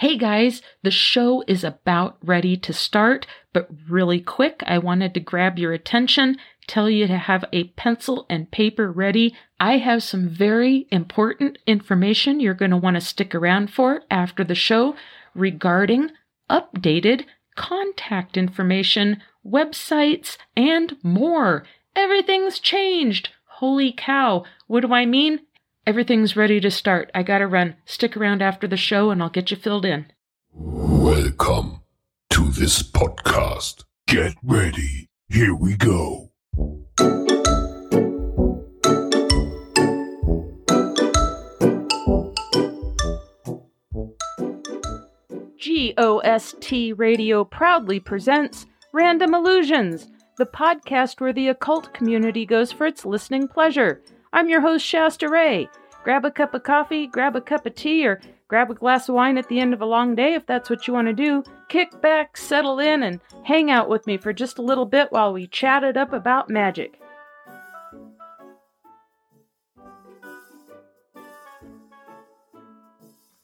Hey guys, the show is about ready to start, but really quick, I wanted to grab your attention, tell you to have a pencil and paper ready. I have some very important information you're going to want to stick around for after the show regarding updated contact information, websites, and more. Everything's changed. Holy cow. What do I mean? Everything's ready to start. I gotta run. Stick around after the show and I'll get you filled in. Welcome to this podcast. Get ready. Here we go. GOST Radio proudly presents Random Illusions, the podcast where the occult community goes for its listening pleasure. I'm your host, Shasta Ray. Grab a cup of coffee, grab a cup of tea, or grab a glass of wine at the end of a long day if that's what you want to do. Kick back, settle in, and hang out with me for just a little bit while we chat it up about magic.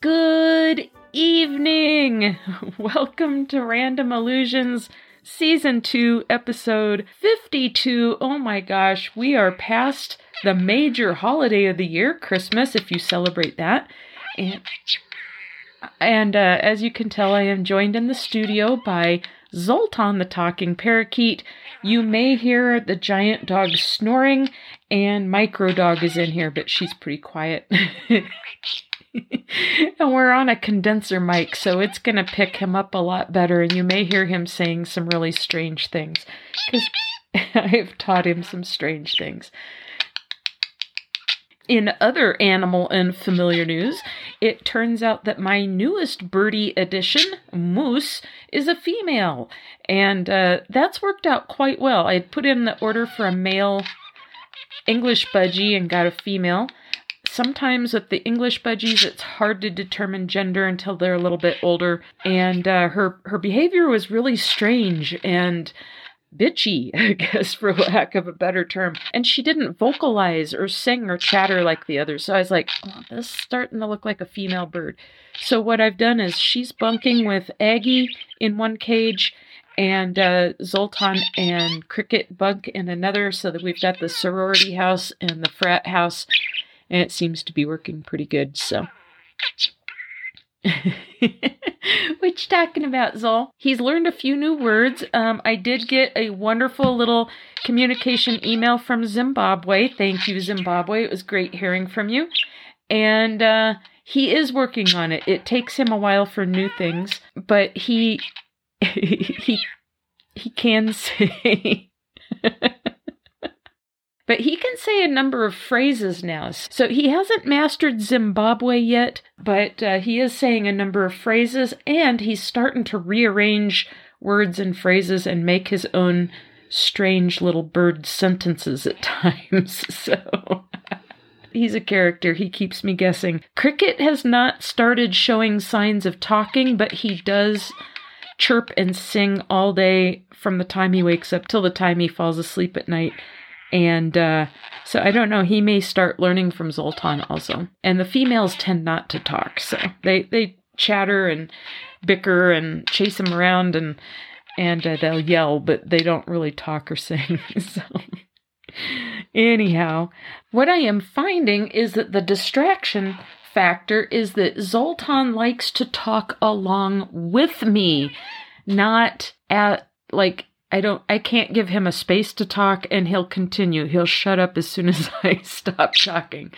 Good evening! Welcome to Random Illusions Season 2, Episode 52. Oh my gosh, we are past the major holiday of the year, Christmas, if you celebrate that. And, and uh, as you can tell, I am joined in the studio by Zoltan the talking parakeet. You may hear the giant dog snoring, and Micro Dog is in here, but she's pretty quiet. and we're on a condenser mic, so it's going to pick him up a lot better, and you may hear him saying some really strange things because I've taught him some strange things. In other animal and familiar news, it turns out that my newest birdie edition, Moose, is a female, and uh, that's worked out quite well. I put in the order for a male English budgie and got a female. Sometimes with the English budgies, it's hard to determine gender until they're a little bit older, and uh, her her behavior was really strange and bitchy, I guess, for lack of a better term. And she didn't vocalize or sing or chatter like the others. So I was like, oh, this is starting to look like a female bird. So what I've done is she's bunking with Aggie in one cage and uh, Zoltan and Cricket bunk in another so that we've got the sorority house and the frat house. And it seems to be working pretty good. So. you talking about, Zol? He's learned a few new words. Um, I did get a wonderful little communication email from Zimbabwe. Thank you, Zimbabwe. It was great hearing from you. And uh, he is working on it. It takes him a while for new things, but he he he can say But he can say a number of phrases now. So he hasn't mastered Zimbabwe yet, but uh, he is saying a number of phrases and he's starting to rearrange words and phrases and make his own strange little bird sentences at times. So. he's a character. He keeps me guessing. Cricket has not started showing signs of talking, but he does chirp and sing all day from the time he wakes up till the time he falls asleep at night. And uh, so I don't know. He may start learning from Zoltan also. And the females tend not to talk, so they they chatter and bicker and chase him around and and uh, they'll yell, but they don't really talk or sing. so. Anyhow, what I am finding is that the distraction factor is that Zoltan likes to talk along with me, not at like I don't I can't give him a space to talk and he'll continue. He'll shut up as soon as I stop talking.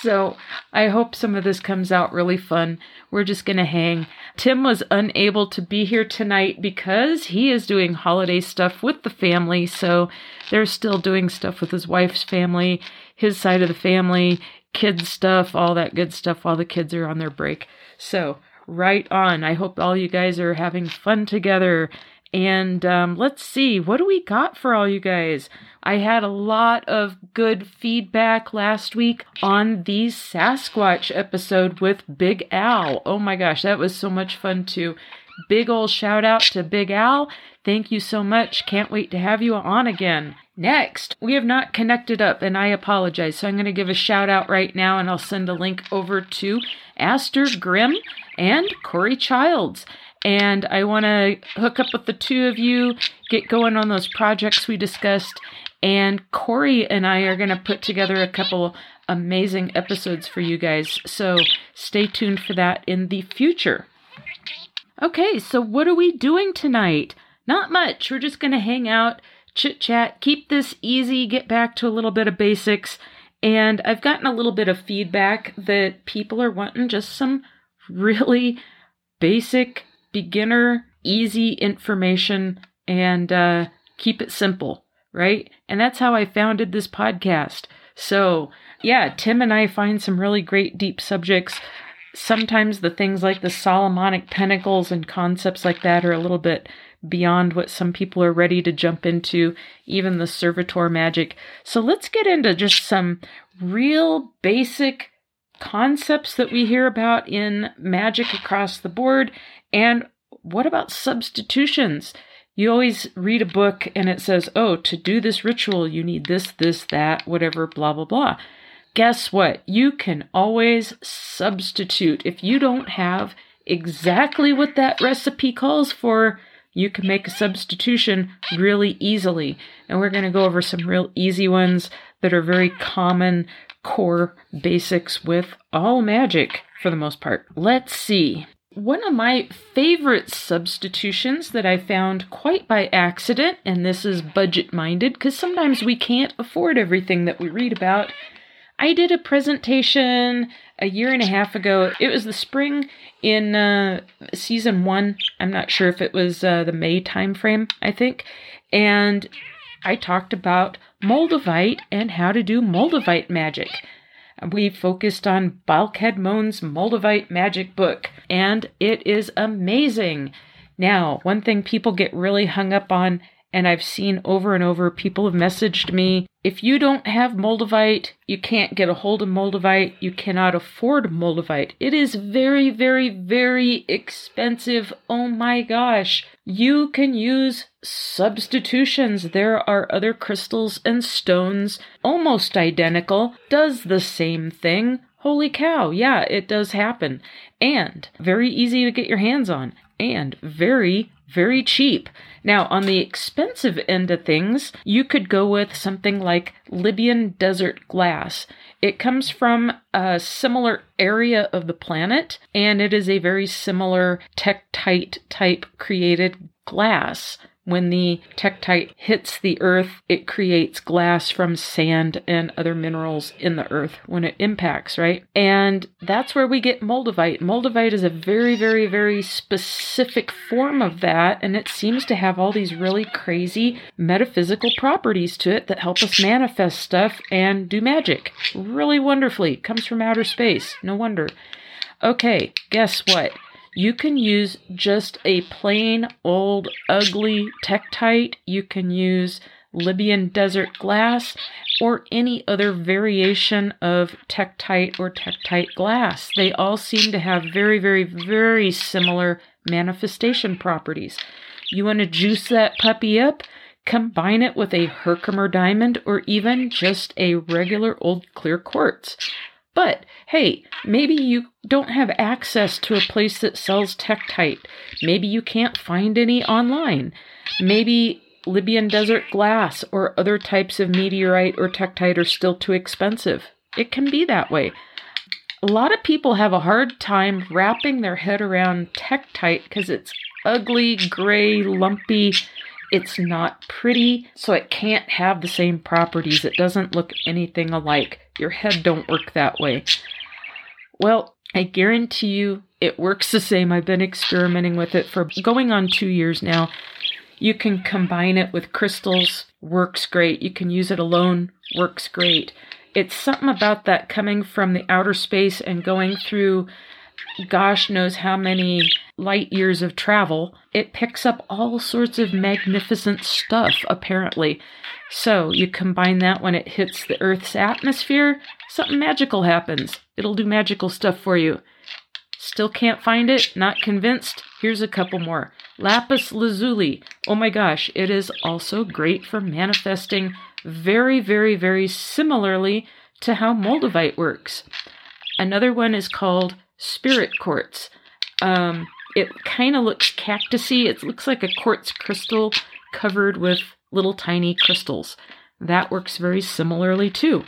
So, I hope some of this comes out really fun. We're just going to hang. Tim was unable to be here tonight because he is doing holiday stuff with the family. So, they're still doing stuff with his wife's family, his side of the family, kids stuff, all that good stuff while the kids are on their break. So, right on. I hope all you guys are having fun together and um, let's see, what do we got for all you guys? I had a lot of good feedback last week on the Sasquatch episode with Big Al. Oh my gosh, that was so much fun too. Big ol' shout out to Big Al. Thank you so much. Can't wait to have you on again. Next, we have not connected up, and I apologize. So I'm going to give a shout out right now, and I'll send a link over to Aster Grimm and Corey Childs. And I want to hook up with the two of you, get going on those projects we discussed. And Corey and I are going to put together a couple amazing episodes for you guys. So stay tuned for that in the future. Okay, so what are we doing tonight? Not much. We're just going to hang out chit chat, keep this easy, get back to a little bit of basics. And I've gotten a little bit of feedback that people are wanting just some really basic, beginner, easy information and uh, keep it simple, right? And that's how I founded this podcast. So, yeah, Tim and I find some really great deep subjects. Sometimes the things like the Solomonic Pentacles and concepts like that are a little bit beyond what some people are ready to jump into, even the servitor magic. So let's get into just some real basic concepts that we hear about in magic across the board. And what about substitutions? You always read a book and it says, oh, to do this ritual, you need this, this, that, whatever, blah, blah, blah. Guess what? You can always substitute. If you don't have exactly what that recipe calls for, you can make a substitution really easily. And we're going to go over some real easy ones that are very common core basics with all magic for the most part. Let's see. One of my favorite substitutions that I found quite by accident, and this is budget minded because sometimes we can't afford everything that we read about. I did a presentation a year and a half ago. It was the spring in uh, season one. I'm not sure if it was uh, the May timeframe, I think. And I talked about Moldavite and how to do Moldavite magic. We focused on Baal Kadmon's Moldavite magic book, and it is amazing. Now, one thing people get really hung up on and I've seen over and over people have messaged me if you don't have Moldavite, you can't get a hold of Moldavite, you cannot afford Moldavite. It is very, very, very expensive. Oh my gosh. You can use substitutions. There are other crystals and stones almost identical, does the same thing. Holy cow, yeah, it does happen. And very easy to get your hands on, and very, very cheap. Now, on the expensive end of things, you could go with something like Libyan desert glass. It comes from a similar area of the planet, and it is a very similar tektite type created glass. When the tektite hits the earth, it creates glass from sand and other minerals in the earth when it impacts, right? And that's where we get moldavite. Moldavite is a very, very, very specific form of that, and it seems to have all these really crazy metaphysical properties to it that help us manifest stuff and do magic really wonderfully. Comes from outer space. No wonder. Okay, guess what? You can use just a plain old ugly tektite. You can use Libyan desert glass or any other variation of tektite or tektite glass. They all seem to have very, very, very similar manifestation properties. You want to juice that puppy up? Combine it with a Herkimer diamond or even just a regular old clear quartz. But hey, maybe you don't have access to a place that sells tektite. Maybe you can't find any online. Maybe Libyan desert glass or other types of meteorite or tektite are still too expensive. It can be that way. A lot of people have a hard time wrapping their head around tektite because it's ugly, gray, lumpy, it's not pretty, so it can't have the same properties. It doesn't look anything alike. Your head don't work that way. Well, I guarantee you it works the same. I've been experimenting with it for going on two years now. You can combine it with crystals, works great. You can use it alone, works great. It's something about that coming from the outer space and going through gosh knows how many light years of travel, it picks up all sorts of magnificent stuff, apparently. So you combine that when it hits the Earth's atmosphere, something magical happens. It'll do magical stuff for you. Still can't find it? Not convinced? Here's a couple more. Lapis lazuli. Oh my gosh, it is also great for manifesting very, very, very similarly to how Moldavite works. Another one is called spirit quartz. Um, it kind of looks cactusy. It looks like a quartz crystal covered with little tiny crystals. That works very similarly too.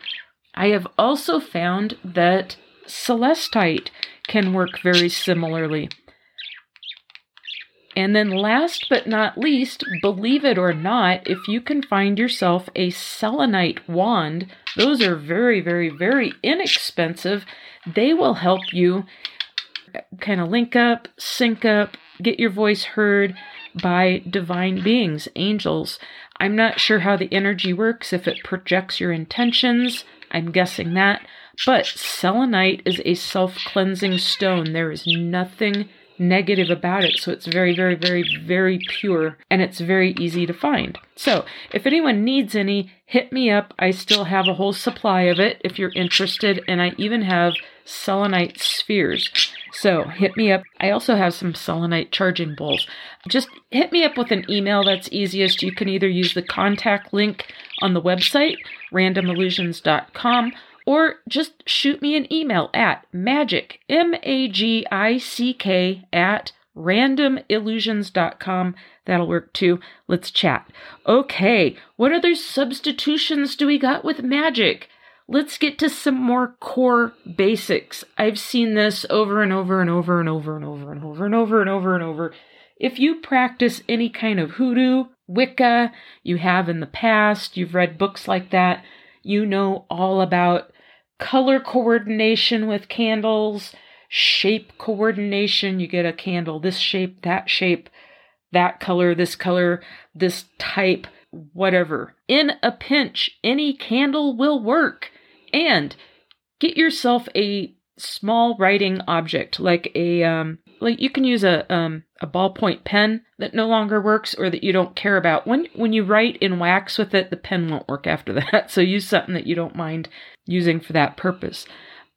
I have also found that celestite can work very similarly. And then, last but not least, believe it or not, if you can find yourself a selenite wand, those are very, very, very inexpensive. They will help you kind of link up, sync up, get your voice heard by divine beings, angels. I'm not sure how the energy works, if it projects your intentions. I'm guessing that. But selenite is a self cleansing stone. There is nothing negative about it. So it's very, very, very, very pure and it's very easy to find. So if anyone needs any, hit me up. I still have a whole supply of it if you're interested. And I even have selenite spheres. So hit me up. I also have some selenite charging bowls. Just hit me up with an email. That's easiest. You can either use the contact link on the website, randomillusions.com, or just shoot me an email at magic, M A G I C K, at randomillusions.com. That'll work too. Let's chat. Okay, what other substitutions do we got with magic? Let's get to some more core basics. I've seen this over and over and over and over and over and over and over and over and over. If you practice any kind of hoodoo, Wicca, you have in the past, you've read books like that, you know all about color coordination with candles, shape coordination. You get a candle, this shape, that shape, that color, this color, this type, whatever. In a pinch, any candle will work. And get yourself a small writing object like a um like you can use a um a ballpoint pen that no longer works or that you don't care about. When when you write in wax with it the pen won't work after that. So use something that you don't mind using for that purpose.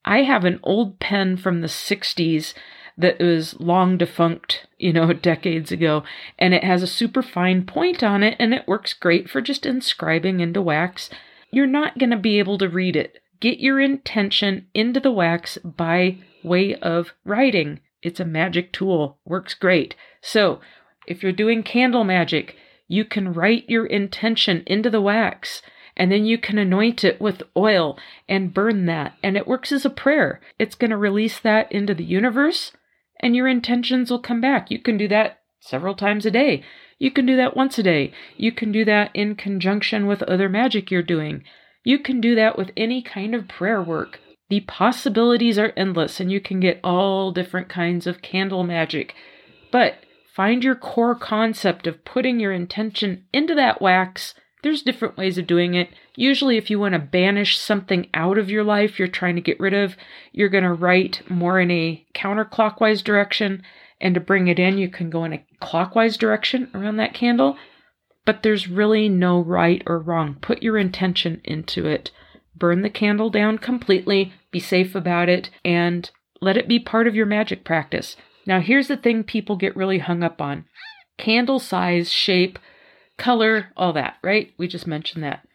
I have an old pen from the 60s that was long defunct you know decades ago and it has a super fine point on it and it works great for just inscribing into wax. You're not going to be able to read it. Get your intention into the wax by way of writing. It's a magic tool, works great. So, if you're doing candle magic, you can write your intention into the wax and then you can anoint it with oil and burn that. And it works as a prayer. It's going to release that into the universe and your intentions will come back. You can do that several times a day. You can do that once a day. You can do that in conjunction with other magic you're doing. You can do that with any kind of prayer work. The possibilities are endless, and you can get all different kinds of candle magic. But find your core concept of putting your intention into that wax. There's different ways of doing it. Usually, if you want to banish something out of your life you're trying to get rid of, you're going to write more in a counterclockwise direction. And to bring it in, you can go in a clockwise direction around that candle. But there's really no right or wrong. Put your intention into it. Burn the candle down completely, be safe about it, and let it be part of your magic practice. Now, here's the thing people get really hung up on candle size, shape, color, all that, right? We just mentioned that.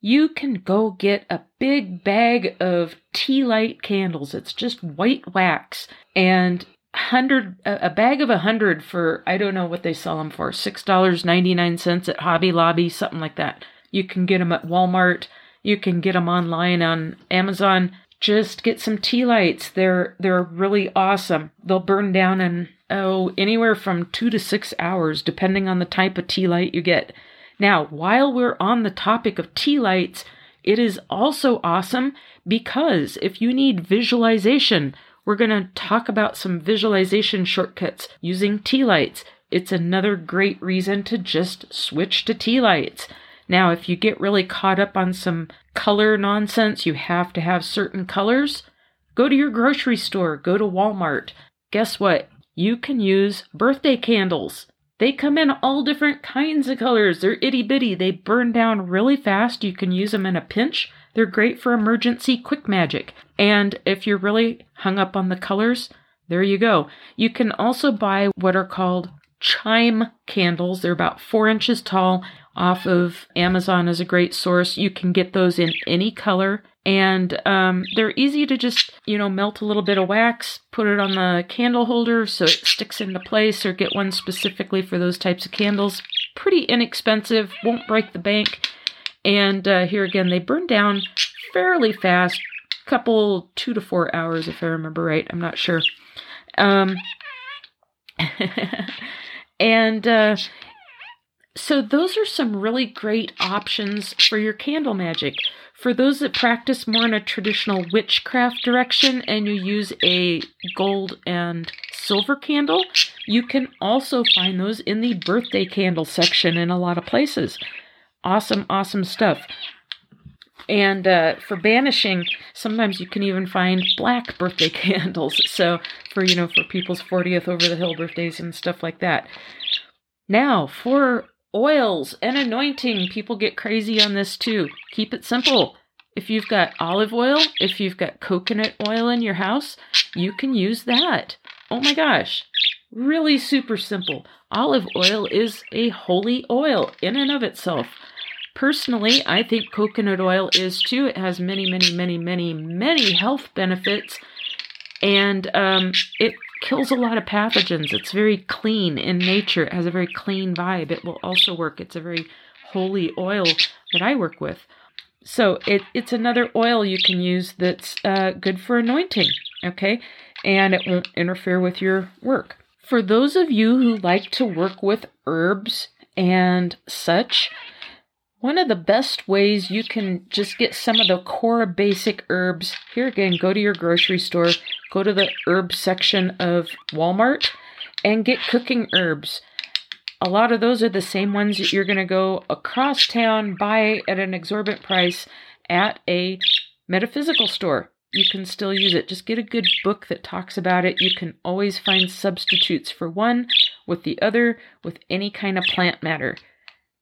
You can go get a big bag of tea light candles. It's just white wax. And hundred a bag of a hundred for I don't know what they sell them for six dollars ninety nine cents at Hobby Lobby something like that. You can get them at Walmart. You can get them online on Amazon. Just get some tea lights. They're they're really awesome. They'll burn down in oh anywhere from two to six hours depending on the type of tea light you get. Now, while we're on the topic of tea lights, it is also awesome because if you need visualization we're going to talk about some visualization shortcuts using tea lights. It's another great reason to just switch to tea lights. Now, if you get really caught up on some color nonsense, you have to have certain colors, go to your grocery store, go to Walmart. Guess what? You can use birthday candles. They come in all different kinds of colors. They're itty bitty. They burn down really fast. You can use them in a pinch. They're great for emergency quick magic. And if you're really hung up on the colors, there you go. You can also buy what are called chime candles. They're about four inches tall off of Amazon is a great source. You can get those in any color. And um, they're easy to just you know melt a little bit of wax put it on the candle holder so it sticks into place or get one specifically for those types of candles. Pretty inexpensive won't break the bank. And uh, here again they burn down fairly fast couple two to four hours if i remember right. I'm not sure. Um, and uh, so those are some really great options for your candle magic for those that practice more in a traditional witchcraft direction and you use a gold and silver candle, you can also find those in the birthday candle section in a lot of places. Awesome, awesome stuff. And uh, for banishing, sometimes you can even find black birthday candles. So for you know for people's 40th over the hill birthdays and stuff like that. Now for Oils and anointing. People get crazy on this too. Keep it simple. If you've got olive oil, if you've got coconut oil in your house, you can use that. Oh my gosh. Really super simple. Olive oil is a holy oil in and of itself. Personally, I think coconut oil is too. It has many, many, many, many, many health benefits. And um, it kills a lot of pathogens. It's very clean in nature. It has a very clean vibe. It will also work. It's a very holy oil that I work with. So it, it's another oil you can use that's uh, good for anointing, okay? And it won't interfere with your work. For those of you who like to work with herbs and such, one of the best ways you can just get some of the core basic herbs, here again, go to your grocery store, go to the herb section of Walmart, and get cooking herbs. A lot of those are the same ones that you're going to go across town, buy at an exorbitant price at a metaphysical store. You can still use it. Just get a good book that talks about it. You can always find substitutes for one with the other with any kind of plant matter.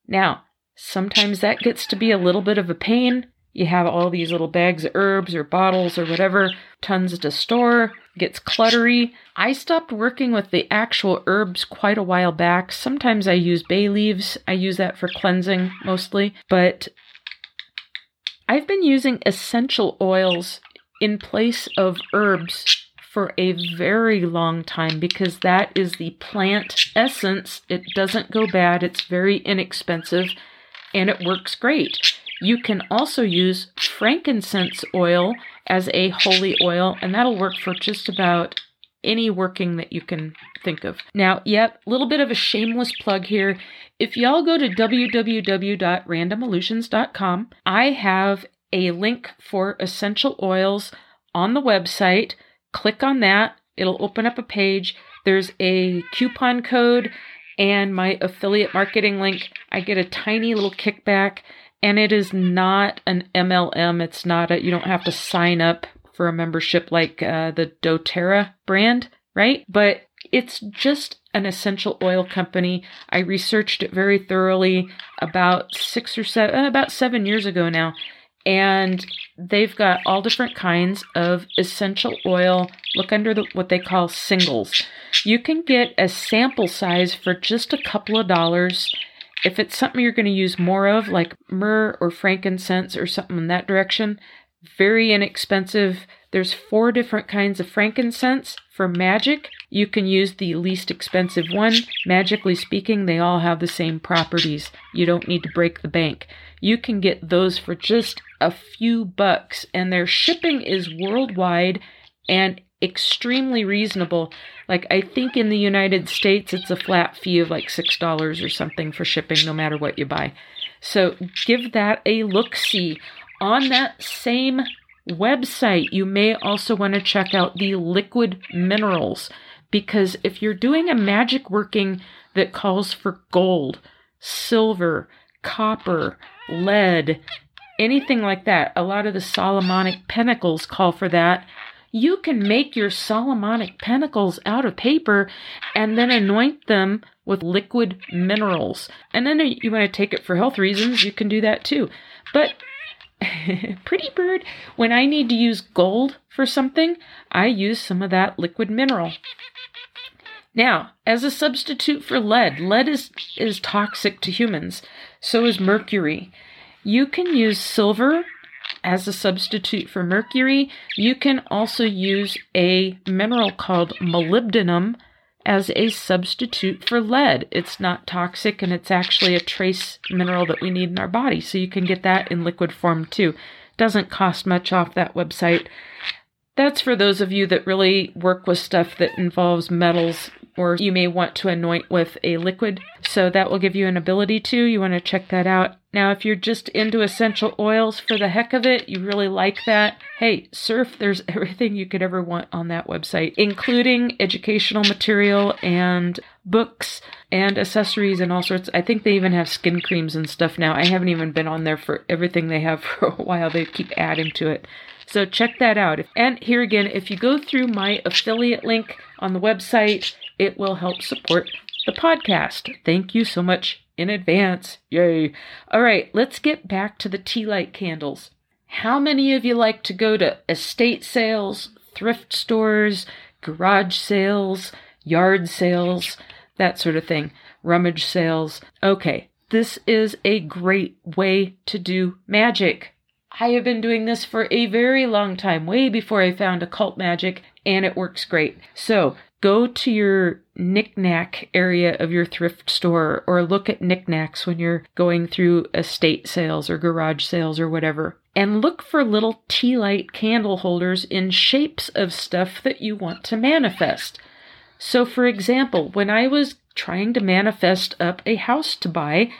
Now, Sometimes that gets to be a little bit of a pain. You have all these little bags of herbs or bottles or whatever, tons to store, gets cluttery. I stopped working with the actual herbs quite a while back. Sometimes I use bay leaves, I use that for cleansing mostly, but I've been using essential oils in place of herbs for a very long time because that is the plant essence. It doesn't go bad, it's very inexpensive and it works great. You can also use frankincense oil as a holy oil, and that'll work for just about any working that you can think of. Now, yep, a little bit of a shameless plug here. If y'all go to www.randomillusions.com, I have a link for essential oils on the website. Click on that, it'll open up a page. There's a coupon code and my affiliate marketing link, I get a tiny little kickback. And it is not an MLM. It's not a, you don't have to sign up for a membership like uh, the doTERRA brand, right? But it's just an essential oil company. I researched it very thoroughly about six or seven, uh, about seven years ago now and they've got all different kinds of essential oil. Look under the, what they call singles. You can get a sample size for just a couple of dollars. If it's something you're going to use more of, like myrrh or frankincense or something in that direction, very inexpensive. There's four different kinds of frankincense. For magic, you can use the least expensive one. Magically speaking, they all have the same properties. You don't need to break the bank. You can get those for just a few bucks, and their shipping is worldwide and extremely reasonable. Like, I think in the United States, it's a flat fee of like $6 or something for shipping, no matter what you buy. So, give that a look see. On that same website, you may also want to check out the liquid minerals because if you're doing a magic working that calls for gold, silver, copper, lead, anything like that. A lot of the Solomonic pentacles call for that. You can make your Solomonic pentacles out of paper and then anoint them with liquid minerals. And then you want to take it for health reasons, you can do that too. But Pretty Bird, when I need to use gold for something, I use some of that liquid mineral. Now, as a substitute for lead, lead is, is toxic to humans, so is mercury. You can use silver as a substitute for mercury. You can also use a mineral called molybdenum as a substitute for lead. It's not toxic and it's actually a trace mineral that we need in our body. So you can get that in liquid form too. Doesn't cost much off that website. That's for those of you that really work with stuff that involves metals or you may want to anoint with a liquid. So that will give you an ability to. You want to check that out. Now, if you're just into essential oils for the heck of it, you really like that, hey, surf, there's everything you could ever want on that website, including educational material and books and accessories and all sorts. I think they even have skin creams and stuff now. I haven't even been on there for everything they have for a while. They keep adding to it. So check that out. And here again, if you go through my affiliate link on the website, it will help support the podcast. Thank you so much in advance. Yay. All right, let's get back to the tea light candles. How many of you like to go to estate sales, thrift stores, garage sales, yard sales, that sort of thing, rummage sales? Okay, this is a great way to do magic. I have been doing this for a very long time, way before I found occult magic, and it works great. So, go to your knickknack area of your thrift store or look at knickknacks when you're going through estate sales or garage sales or whatever. And look for little tea light candle holders in shapes of stuff that you want to manifest. So, for example, when I was trying to manifest up a house to buy,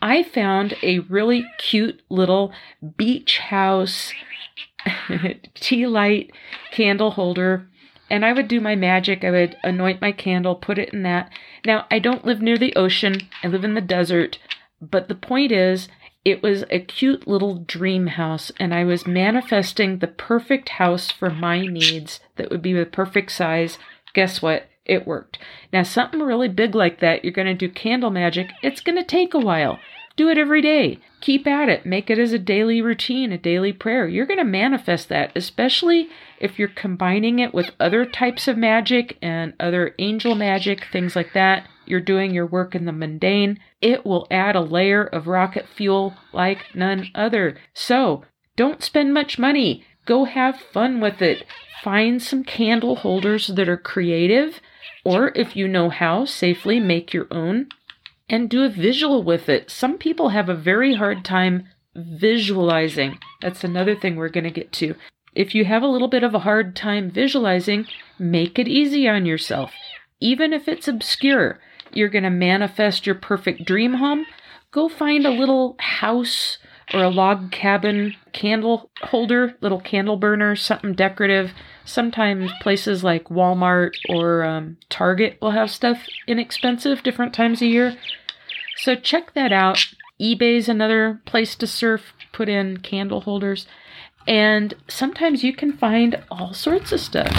I found a really cute little beach house tea light candle holder and I would do my magic. I would anoint my candle, put it in that. Now, I don't live near the ocean, I live in the desert, but the point is, it was a cute little dream house, and I was manifesting the perfect house for my needs that would be the perfect size. Guess what? It worked. Now, something really big like that, you're going to do candle magic, it's going to take a while. Do it every day. Keep at it. Make it as a daily routine, a daily prayer. You're going to manifest that, especially if you're combining it with other types of magic and other angel magic, things like that. You're doing your work in the mundane. It will add a layer of rocket fuel like none other. So, don't spend much money. Go have fun with it. Find some candle holders that are creative, or if you know how, safely make your own and do a visual with it. Some people have a very hard time visualizing. That's another thing we're going to get to. If you have a little bit of a hard time visualizing, make it easy on yourself. Even if it's obscure, you're going to manifest your perfect dream home. Go find a little house or a log cabin candle holder, little candle burner, something decorative. Sometimes places like Walmart or um, Target will have stuff inexpensive different times a year. So check that out. eBay's another place to surf, put in candle holders. And sometimes you can find all sorts of stuff.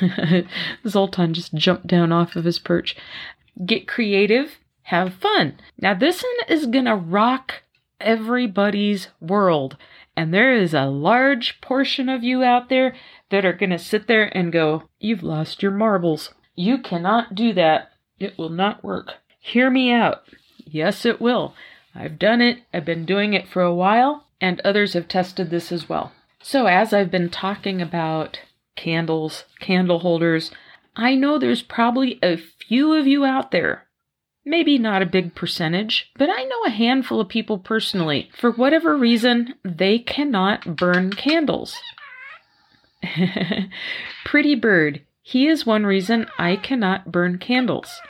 Zoltan just jumped down off of his perch. Get creative, have fun. Now, this one is to rock everybody's world. And there is a large portion of you out there that are going to sit there and go, You've lost your marbles. You cannot do that. It will not work. Hear me out. Yes, it will. I've done it. I've been doing it for a while, and others have tested this as well. So, as I've been talking about candles, candle holders, I know there's probably a few of you out there Maybe not a big percentage, but I know a handful of people personally. For whatever reason, they cannot burn candles. Pretty bird, he is one reason I cannot burn candles.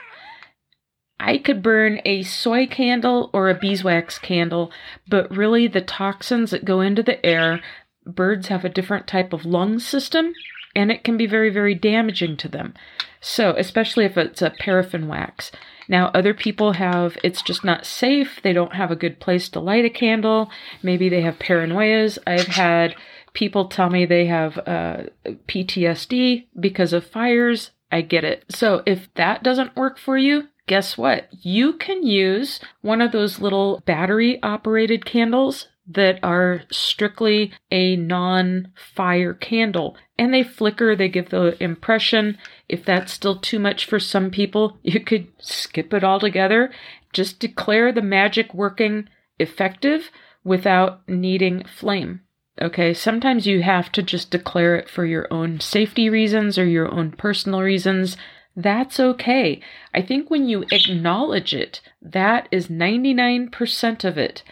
I could burn a soy candle or a beeswax candle, but really the toxins that go into the air, birds have a different type of lung system, and it can be very, very damaging to them. So, especially if it's a paraffin wax. Now, other people have, it's just not safe. They don't have a good place to light a candle. Maybe they have paranoias. I've had people tell me they have uh, PTSD because of fires. I get it. So, if that doesn't work for you, guess what? You can use one of those little battery operated candles that are strictly a non fire candle and they flicker, they give the impression. If that's still too much for some people, you could skip it altogether. Just declare the magic working effective without needing flame. Okay, sometimes you have to just declare it for your own safety reasons or your own personal reasons. That's okay. I think when you acknowledge it, that is 99% of it.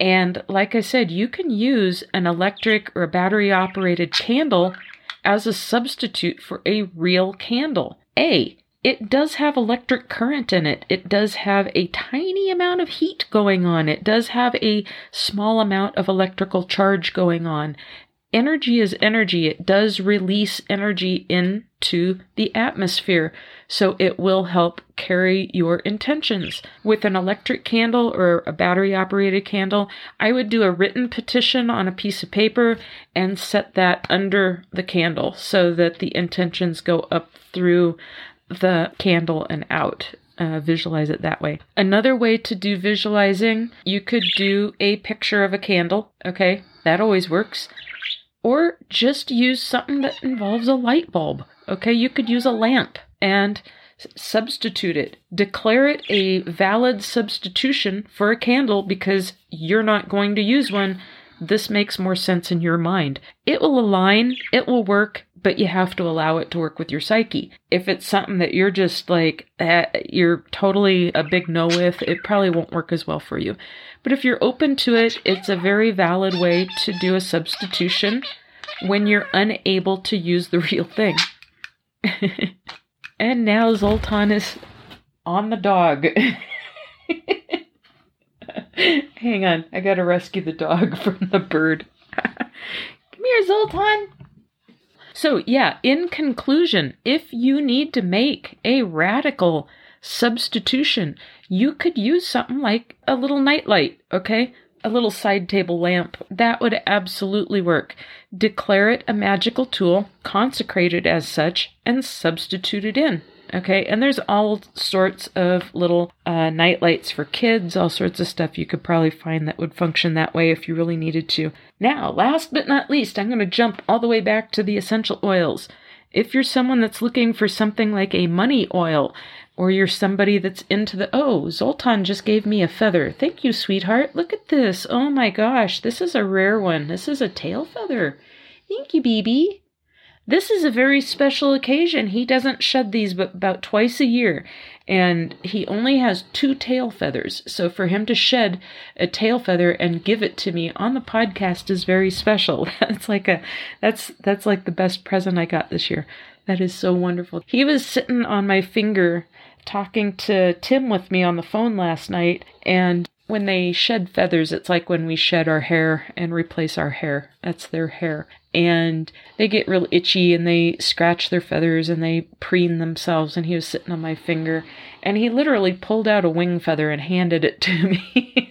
And like I said, you can use an electric or battery operated candle as a substitute for a real candle. A, it does have electric current in it. It does have a tiny amount of heat going on. It does have a small amount of electrical charge going on. Energy is energy. It does release energy into the atmosphere, so it will help carry your intentions. With an electric candle or a battery operated candle, I would do a written petition on a piece of paper and set that under the candle so that the intentions go up through the candle and out. Uh, visualize it that way. Another way to do visualizing, you could do a picture of a candle. Okay, that always works. Or just use something that involves a light bulb. Okay, you could use a lamp and substitute it. Declare it a valid substitution for a candle because you're not going to use one. This makes more sense in your mind. It will align, it will work, but you have to allow it to work with your psyche. If it's something that you're just like, eh, you're totally a big no with, it probably won't work as well for you. But if you're open to it, it's a very valid way to do a substitution when you're unable to use the real thing. and now Zoltan is on the dog. Hang on, I gotta rescue the dog from the bird. Come here, Zoltan. So, yeah, in conclusion, if you need to make a radical substitution, you could use something like a little nightlight, okay? A little side table lamp. That would absolutely work. Declare it a magical tool, consecrate it as such, and substitute it in. Okay, and there's all sorts of little uh, night lights for kids, all sorts of stuff you could probably find that would function that way if you really needed to. Now, last but not least, I'm going to jump all the way back to the essential oils. If you're someone that's looking for something like a money oil, or you're somebody that's into the, oh, Zoltan just gave me a feather. Thank you, sweetheart. Look at this. Oh my gosh, this is a rare one. This is a tail feather. Thank you, BB. This is a very special occasion. He doesn't shed these but about twice a year, and he only has two tail feathers. So for him to shed a tail feather and give it to me on the podcast is very special. That's like a that's that's like the best present I got this year. That is so wonderful. He was sitting on my finger talking to Tim with me on the phone last night and when they shed feathers, it's like when we shed our hair and replace our hair. That's their hair and they get real itchy and they scratch their feathers and they preen themselves and he was sitting on my finger and he literally pulled out a wing feather and handed it to me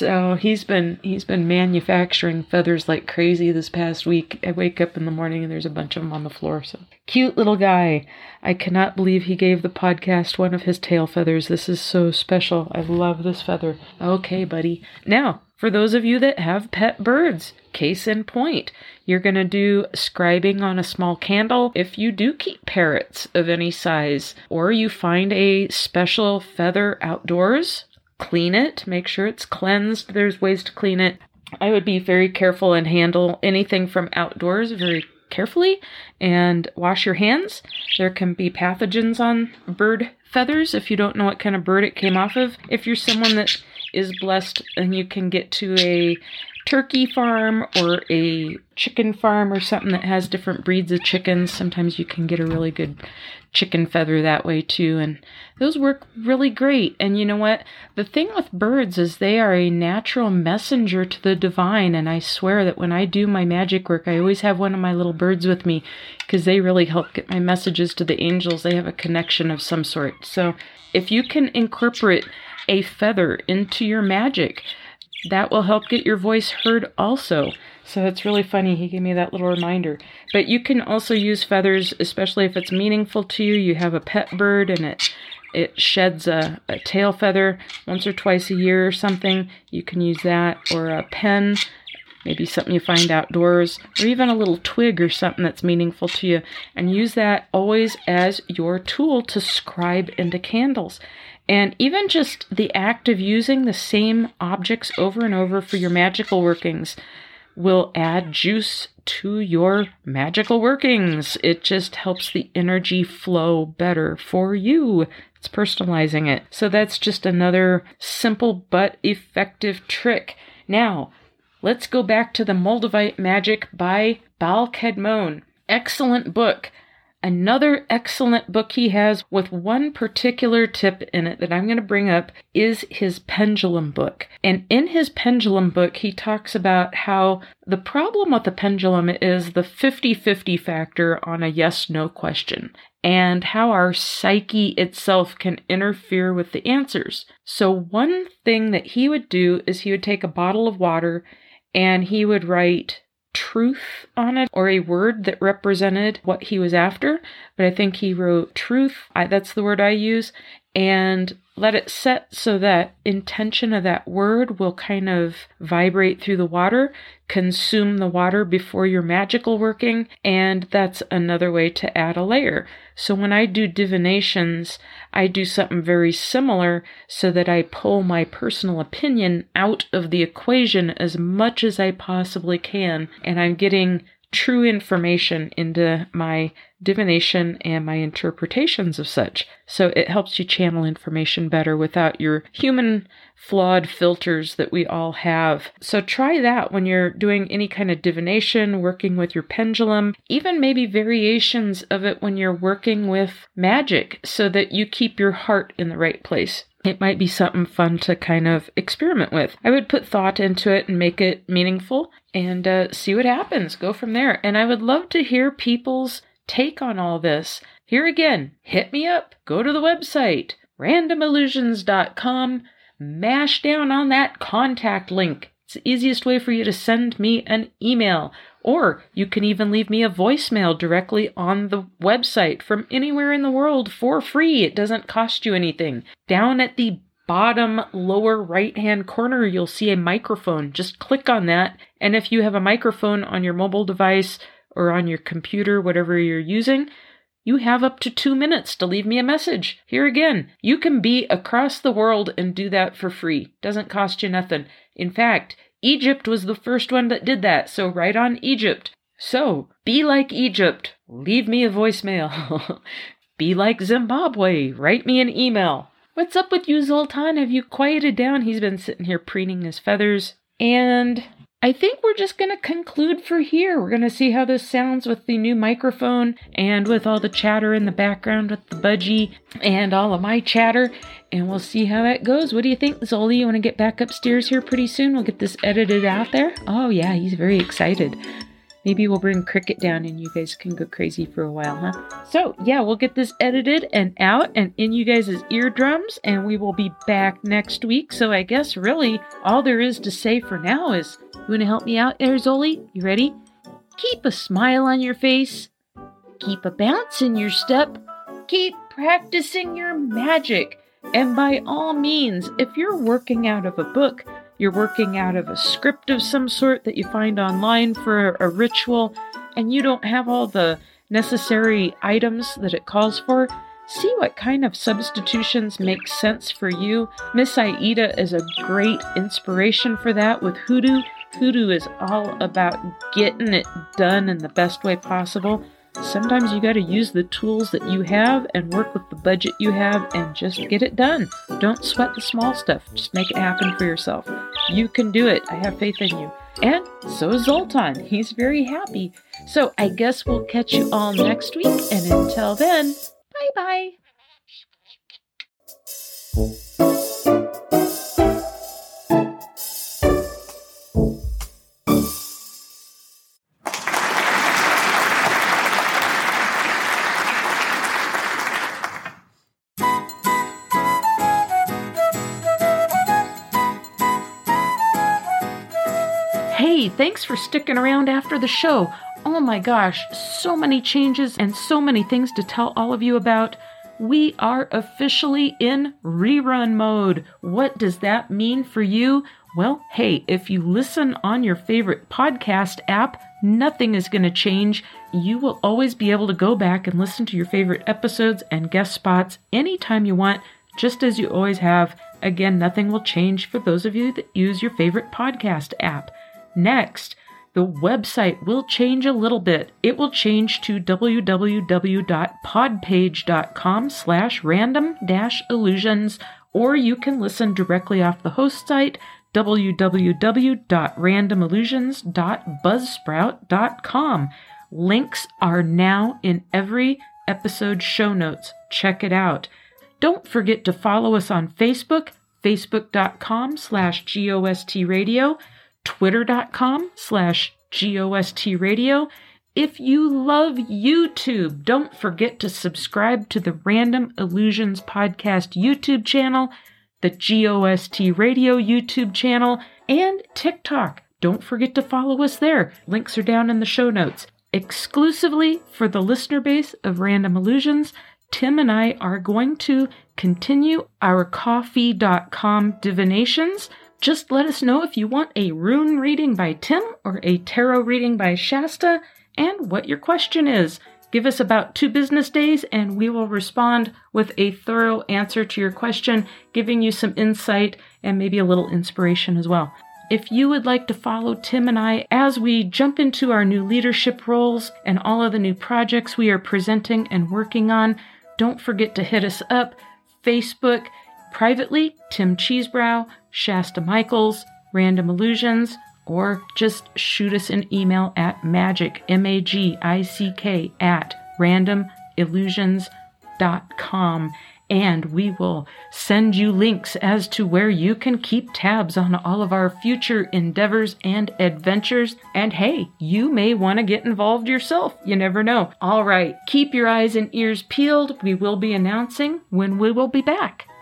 so he's been he's been manufacturing feathers like crazy this past week. I wake up in the morning and there's a bunch of them on the floor. So cute little guy. I cannot believe he gave the podcast one of his tail feathers. This is so special. I love this feather. Okay buddy. Now for those of you that have pet birds. Case in point, you're going to do scribing on a small candle. If you do keep parrots of any size, or you find a special feather outdoors, clean it, make sure it's cleansed. There's ways to clean it. I would be very careful and handle anything from outdoors very carefully and wash your hands. There can be pathogens on bird feathers if you don't know what kind of bird it came off of. If you're someone that is blessed and you can get to a turkey farm or a chicken farm or something that has different breeds of chickens. Sometimes you can get a really good chicken feather that way too, and those work really great. And you know what? The thing with birds is they are a natural messenger to the divine, and I swear that when I do my magic work, I always have one of my little birds with me because they really help get my messages to the angels. They have a connection of some sort. So if you can incorporate a feather into your magic. That will help get your voice heard also. So it's really funny. He gave me that little reminder. But you can also use feathers, especially if it's meaningful to you. You have a pet bird and it it sheds a, a tail feather once or twice a year or something. You can use that, or a pen maybe something you find outdoors, or even a little twig or something that's meaningful to you, and use that always as your tool to scribe into candles. And even just the act of using the same objects over and over for your magical workings will add juice to your magical workings. It just helps the energy flow better for you. It's personalizing it. So that's just another simple but effective trick. Now, let's go back to the Moldavite Magic by Baal Kadmon. Excellent book. Another excellent book he has with one particular tip in it that I'm going to bring up is his pendulum book. And in his pendulum book, he talks about how the problem with the pendulum is the 50 50 factor on a yes no question and how our psyche itself can interfere with the answers. So, one thing that he would do is he would take a bottle of water and he would write truth on it or a word that represented what he was after. But I think he wrote truth. I, that's the word I use. And let it set so that intention of that word will kind of vibrate through the water, consume the water before your magical working, and that's another way to add a layer. So when I do divinations, I do something very similar so that I pull my personal opinion out of the equation as much as I possibly can, and I'm getting true information into my divination and my interpretations of such. So it helps you channel information better without your human flawed filters that we all have. So try that when you're doing any kind of divination, working with your pendulum, even maybe variations of it when you're working with magic so that you keep your heart in the right place it might be something fun to kind of experiment with. I would put thought into it and make it meaningful and uh, see what happens. Go from there. And I would love to hear people's take on all this. Here again, hit me up. Go to the website, randomillusions.com. Mash down on that contact link. It's the easiest way for you to send me an email. Or you can even leave me a voicemail directly on the website from anywhere in the world for free. It doesn't cost you anything. Down at the bottom lower right hand corner, you'll see a microphone. Just click on that. And if you have a microphone on your mobile device or on your computer, whatever you're using, you have up to two minutes to leave me a message. Here again, you can be across the world and do that for free. Doesn't cost you nothing. In fact, Egypt was the first one that did that, so right on Egypt. So, be like Egypt. Leave me a voicemail. be like Zimbabwe. Write me an email. What's up with you, Zoltan? Have you quieted down? He's been sitting here preening his feathers. And I think we're just going to conclude for here. We're going to see how this sounds with the new microphone and with all the chatter in the background with the budgie and all of my chatter and we'll see how that goes. What do you think, Zoli? You want to get back upstairs here pretty soon? We'll get this edited out there. Oh, yeah, he's very excited. Maybe we'll bring Cricket down and you guys can go crazy for a while, huh? So, yeah, we'll get this edited and out and in you guys' eardrums, and we will be back next week. So, I guess really all there is to say for now is you want to help me out there, Zoli? You ready? Keep a smile on your face, keep a bounce in your step, keep practicing your magic. And by all means, if you're working out of a book, you're working out of a script of some sort that you find online for a ritual, and you don't have all the necessary items that it calls for, see what kind of substitutions make sense for you. Miss Aida is a great inspiration for that with hoodoo. Hoodoo is all about getting it done in the best way possible. Sometimes you got to use the tools that you have and work with the budget you have and just get it done. Don't sweat the small stuff, just make it happen for yourself. You can do it. I have faith in you. And so is Zoltan. He's very happy. So I guess we'll catch you all next week. And until then, bye bye. For sticking around after the show. Oh my gosh, so many changes and so many things to tell all of you about. we are officially in rerun mode. What does that mean for you? Well, hey, if you listen on your favorite podcast app, nothing is going to change. You will always be able to go back and listen to your favorite episodes and guest spots anytime you want, just as you always have. Again, nothing will change for those of you that use your favorite podcast app. Next, the website will change a little bit. It will change to www.podpage.com slash random dash illusions, or you can listen directly off the host site www.randomillusions.buzzsprout.com. Links are now in every episode show notes. Check it out. Don't forget to follow us on Facebook, facebook.com slash GOST twitter.com slash GOST radio. If you love YouTube, don't forget to subscribe to the Random Illusions Podcast YouTube channel, the GOST Radio YouTube channel, and TikTok. Don't forget to follow us there. Links are down in the show notes. Exclusively for the listener base of Random Illusions, Tim and I are going to continue our ko-fi.com divinations just let us know if you want a rune reading by Tim or a tarot reading by Shasta and what your question is. Give us about two business days and we will respond with a thorough answer to your question, giving you some insight and maybe a little inspiration as well. If you would like to follow Tim and I as we jump into our new leadership roles and all of the new projects we are presenting and working on, don't forget to hit us up Facebook, privately, Tim Cheesebrow, Shasta Michaels, Random Illusions, or just shoot us an email at magic, M A G I C K, at randomillusions.com. And we will send you links as to where you can keep tabs on all of our future endeavors and adventures. And hey, you may want to get involved yourself. You never know. All right, keep your eyes and ears peeled. We will be announcing when we will be back.